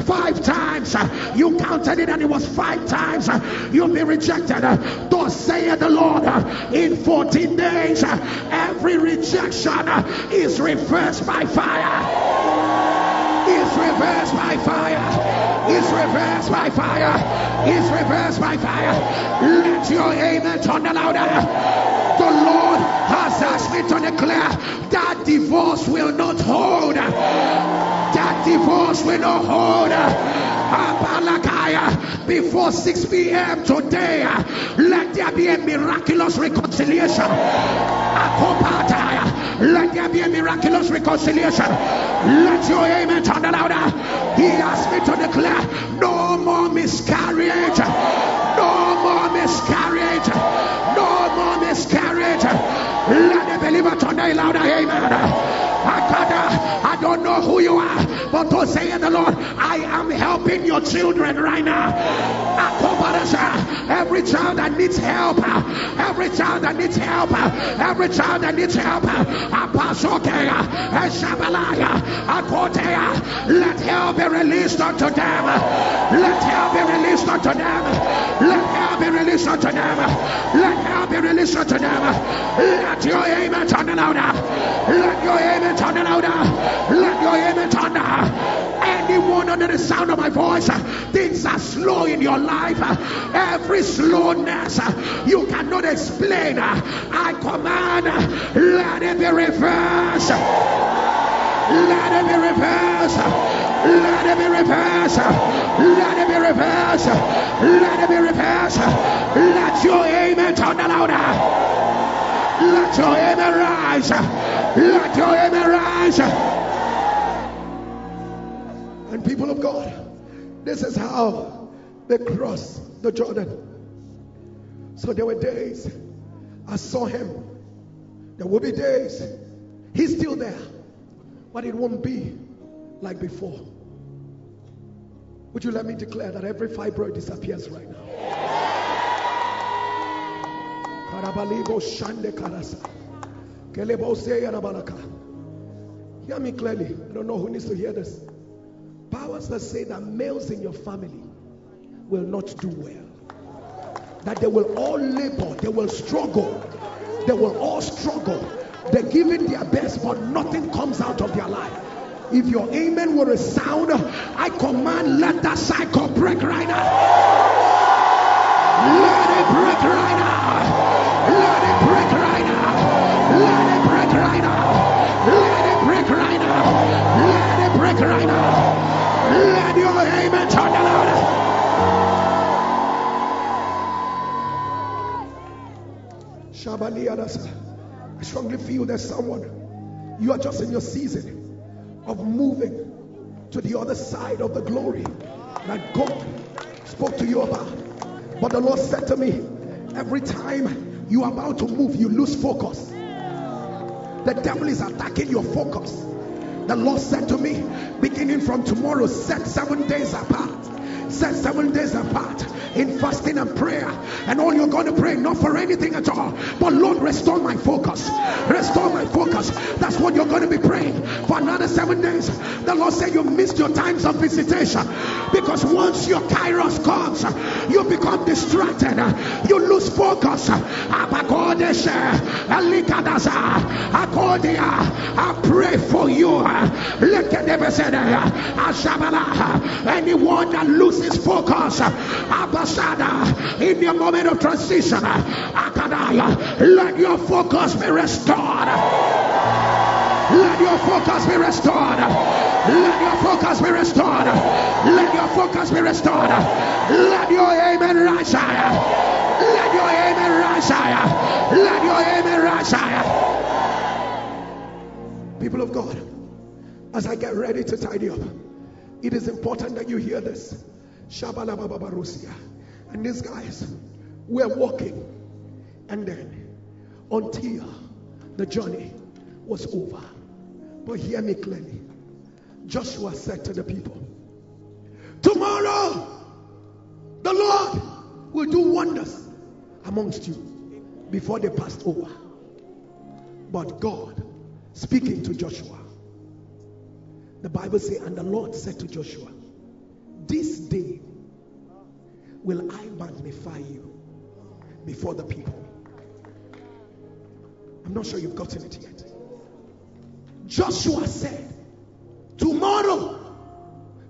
Five times you counted it, and it was five times you've been rejected. Thus saith the Lord, in 14 days, every rejection is reversed by fire is reversed by fire. It's reversed by fire. It's reversed by fire. Let your amen turn louder. The Lord has asked me to declare that divorce will not hold. That divorce will not hold. Before 6 p.m. today, let there be a miraculous reconciliation. Let there be a miraculous reconciliation. Let your amen turn louder. He asked me to declare no more miscarriage. No more miscarriage. No more miscarriage. Let the believer turn louder. Amen. I don't know who you are, but to say the Lord, I am helping your children right now. Every child that needs help, every child that needs help, every child that needs help, let help be released unto them. Let help be released unto them. Let help be released unto them. Let help be released unto them. Let your amen turn louder. Let your amen turn louder. Let your amen turn louder. Anyone under the sound of my voice, uh, things are slow in your life. Uh, every slowness uh, you cannot explain. I command, let it be reversed. Let it be reversed. Let it be reversed. Let it be reversed. Let it be reversed. Let your amen turn louder. Let your amen rise. Let your amen rise. And people of God, this is how they crossed the Jordan. So there were days I saw him. There will be days he's still there, but it won't be like before. Would you let me declare that every fibroid disappears right now? Karabaligo Shande Karasa. Hear me clearly. I don't know who needs to hear this. Powers that say that males in your family will not do well. That they will all labor, they will struggle, they will all struggle. They're giving their best, but nothing comes out of their life. If your amen were a sound, I command let that cycle break right now. Let it break right now. Let it break right. Let it break right. Let it break right. Let it break right. Let your. I strongly feel there's someone. You are just in your season of moving to the other side of the glory that God spoke to you about. But the Lord said to me, every time you are about to move, you lose focus. The devil is attacking your focus. The Lord said to me, beginning from tomorrow, set seven days apart set seven days apart in fasting and prayer. And all you're going to pray, not for anything at all, but Lord, restore my focus. Restore my focus. That's what you're going to be praying for another seven days. The Lord said you missed your times of visitation because once your kairos comes, you become distracted. You lose focus. I pray for you. Anyone that loses his focus. Abasada, in your moment of transition, Akadaya, let your focus be restored. Let your focus be restored. Let your focus be restored. Let your focus be restored. Let your amen rise higher. Let your amen rise higher. Let your amen rise higher. People of God, as I get ready to tidy up, it is important that you hear this. And these guys were walking. And then until the journey was over. But hear me clearly. Joshua said to the people, Tomorrow the Lord will do wonders amongst you before they passed over. But God speaking to Joshua, the Bible says, and the Lord said to Joshua, this day will I magnify you before the people. I'm not sure you've gotten it yet. Joshua said, Tomorrow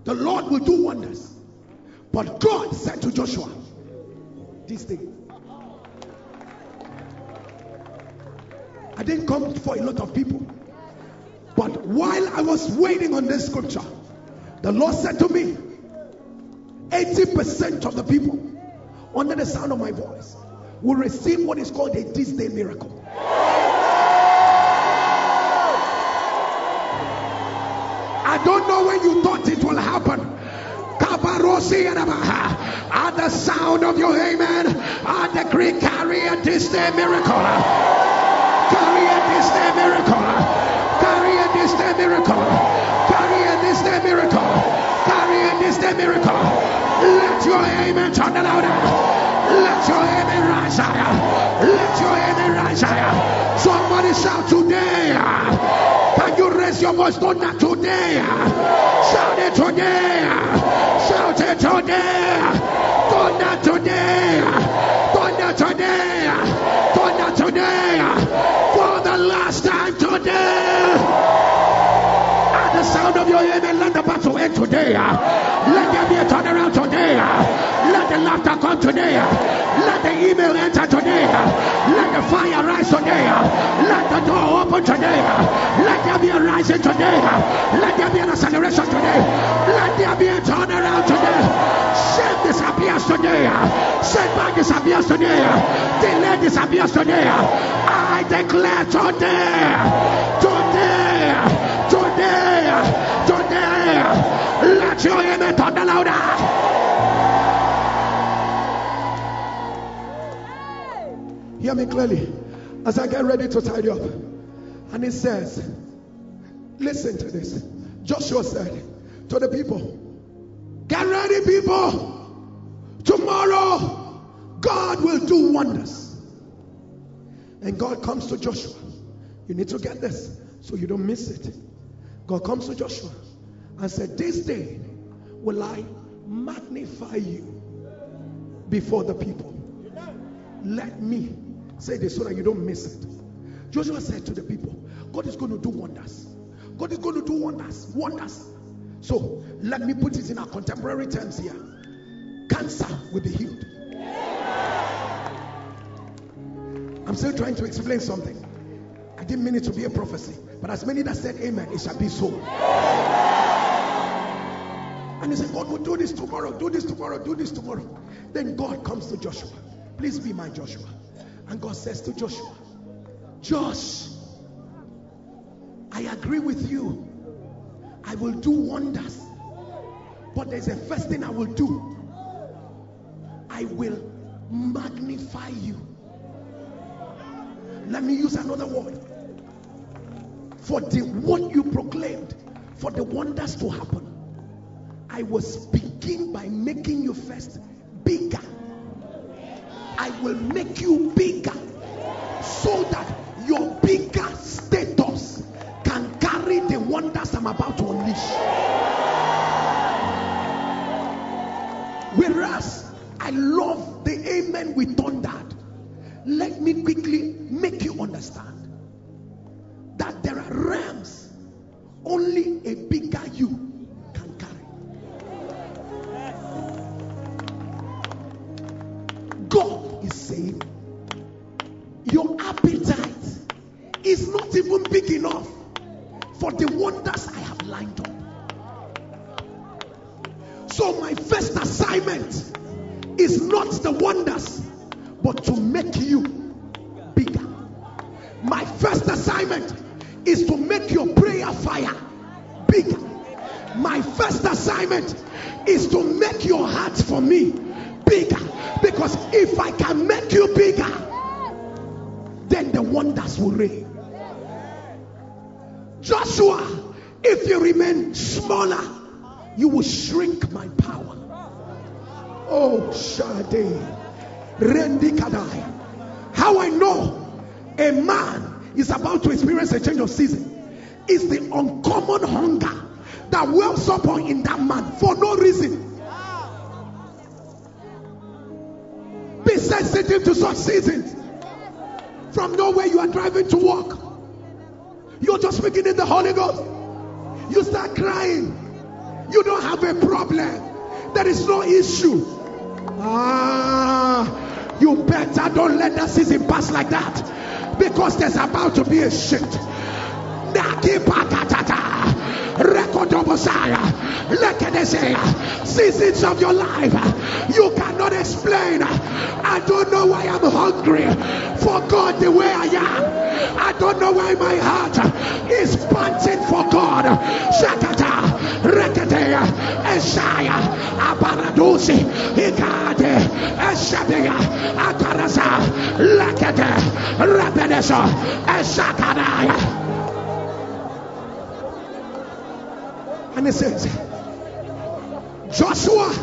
the Lord will do wonders. But God said to Joshua, This day. I didn't come for a lot of people. But while I was waiting on this scripture, the Lord said to me, 80% of the people under the sound of my voice will receive what is called a this day miracle. I don't know when you thought it will happen. At the sound of your amen, I decree carry a this day miracle. Carry a this day miracle. This day miracle. Carry a this day miracle. Carry a this day miracle. Let your amen turn louder. Let your amen rise higher. Let your amen rise higher. Somebody shout today. Can you raise your voice? Don't not today. Shout it today. Shout it today. Don't not today. Don't not today. Don't not today. For the last time today. Sound of your amen, let the battle end today. Let there be a turnaround today. Let the laughter come today. Let the email enter today. Let the fire rise today. Let the door open today. Let there be a rising today. Let there be an acceleration today. Let there be a turnaround today. Shame disappears today. Setback disappears today. Delay disappears today. I declare today. Today. Let your amen thunder louder. Hear me clearly as I get ready to tidy up. And it says, Listen to this. Joshua said to the people, Get ready, people. Tomorrow, God will do wonders. And God comes to Joshua. You need to get this so you don't miss it. God comes to Joshua and said, This day will I magnify you before the people. Let me say this so that you don't miss it. Joshua said to the people, God is going to do wonders. God is going to do wonders. Wonders. So let me put it in our contemporary terms here. Cancer will be healed. I'm still trying to explain something. I didn't mean it to be a prophecy, but as many that said amen, it shall be so. And he said, God will do this tomorrow, do this tomorrow, do this tomorrow. Then God comes to Joshua. Please be my Joshua. And God says to Joshua, Josh, I agree with you. I will do wonders. But there's a first thing I will do. I will magnify you. Let me use another word. For the what you proclaimed, for the wonders to happen, I was begin by making you first bigger. I will make you bigger so that your bigger status can carry the wonders I'm about to unleash. Whereas I love the amen we thundered, let me quickly make you understand How I know a man is about to experience a change of season is the uncommon hunger that wells up in that man for no reason. Be sensitive to such seasons. From nowhere, you are driving to work. You're just speaking in the Holy Ghost. You start crying. You don't have a problem. There is no issue. Ah, you better don't let that season pass like that because there's about to be a shift. Seasons of your life you cannot explain. I don't know why I'm hungry for God the way I am. I don't know why my heart is panting for God. Shakata, Rekete, Eshaya, Abaradusi, Ikade, Eshabia, Akarasa, Lekete, Rabedeso, Eshakadaya. And it says, Joshua,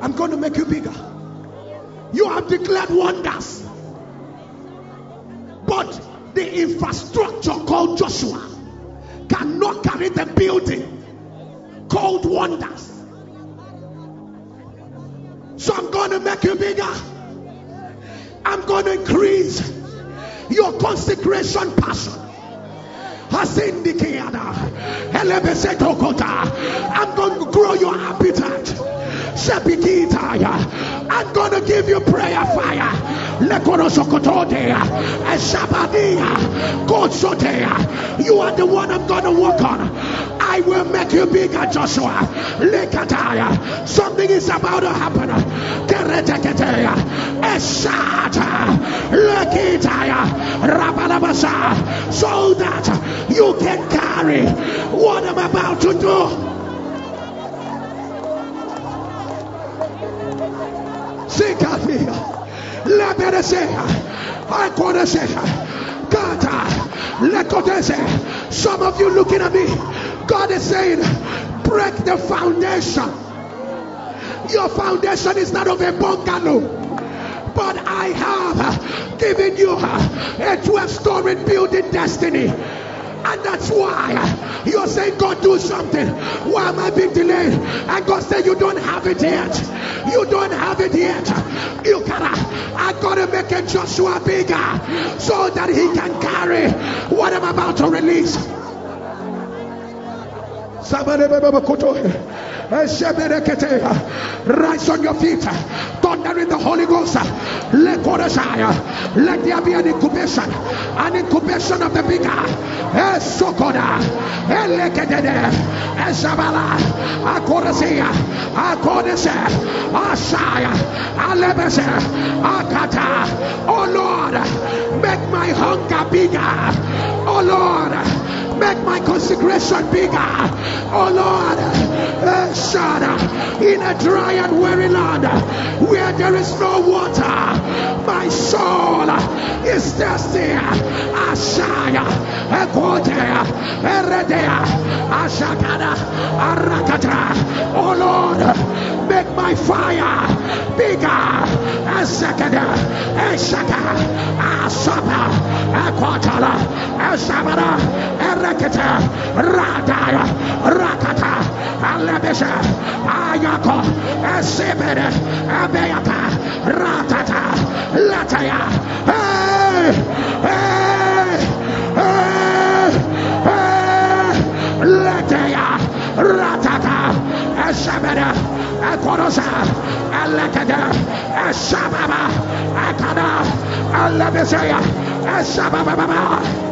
I'm going to make you bigger. You have declared wonders. But the infrastructure called Joshua cannot carry the building called wonders. So I'm going to make you bigger. I'm going to increase your consecration passion. I'm going to grow your appetite. I'm going to give you prayer fire. You are the one I'm going to work on. I will make you bigger, Joshua. Something is about to happen. So that you can carry what I'm about to do. Sikatia, Laberesea, Akoresea, Gata, Lekotese. Some of you looking at me, God is saying, break the foundation. Your foundation is not of a bungalow, but I have given you a 12 story building destiny. And that's why you're saying, God, do something. Why am I being delayed? And God said, You don't have it yet. You don't have it yet. You gotta, I gotta make Joshua bigger so that he can carry what I'm about to release. Rise on your feet. Thunder in the Holy Ghost. Let there be an incubation, an incubation of the bigger. Sokoda, Elekedede, Ezabala, Akorasia, Akodese, Ashaya, Alebese, Akata. Oh Lord, make my hunger bigger. Oh Lord, Make my consecration bigger. Oh Lord, eh, in a dry and weary land where there is no water, my soul is thirsty. Ashaya, Ekotea, Eredea, Ashakada, Arakata. Oh Lord, make my fire bigger. Esekada, Eshaka, Asapa, Equatala, Eshabada, Erekata, Radaya, Rakata, Alebesha, Ayako, Esibede, Abeaka, Ratata, Lataya. Hey! Hey! Hey! Hey! Lataya, Ratata, Eshabede, Ekorosa, Elekada, Eshababa, Akada, Alebesaya, Eshababa.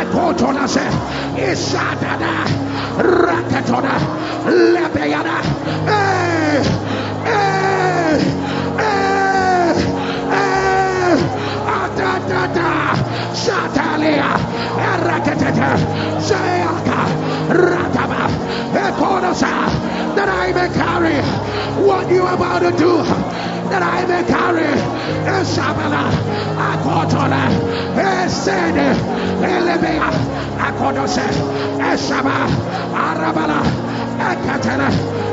Ekotolase, Isadada. Rakatona, Lebeana, eh, eh, eh, eh, Adadada, Shatalia, Erakatata, Shayaka, Rataba, Ekonosa, that I may carry what you about to do, that I may carry Eshabala, Akotola, Esene, Elebea. Akodose, Eshaba, Arabala, Ekatana.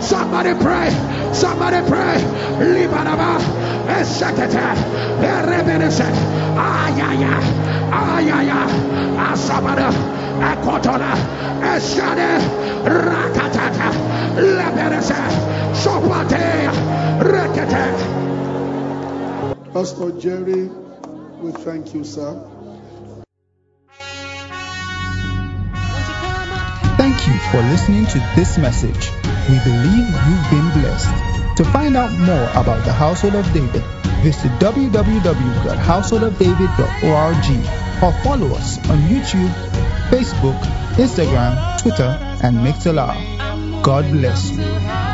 Somebody pray, somebody pray. Libanaba, Eshakete, Erebese, Ayaya, Ayaya, Asabada, Ekotona, Eshade, Rakatata, Leberese, Sopate, Rekete. Pastor Jerry we thank you, sir. Thank you for listening to this message. We believe you've been blessed. To find out more about the Household of David, visit www.householdofdavid.org or follow us on YouTube, Facebook, Instagram, Twitter, and Mixlr. God bless you.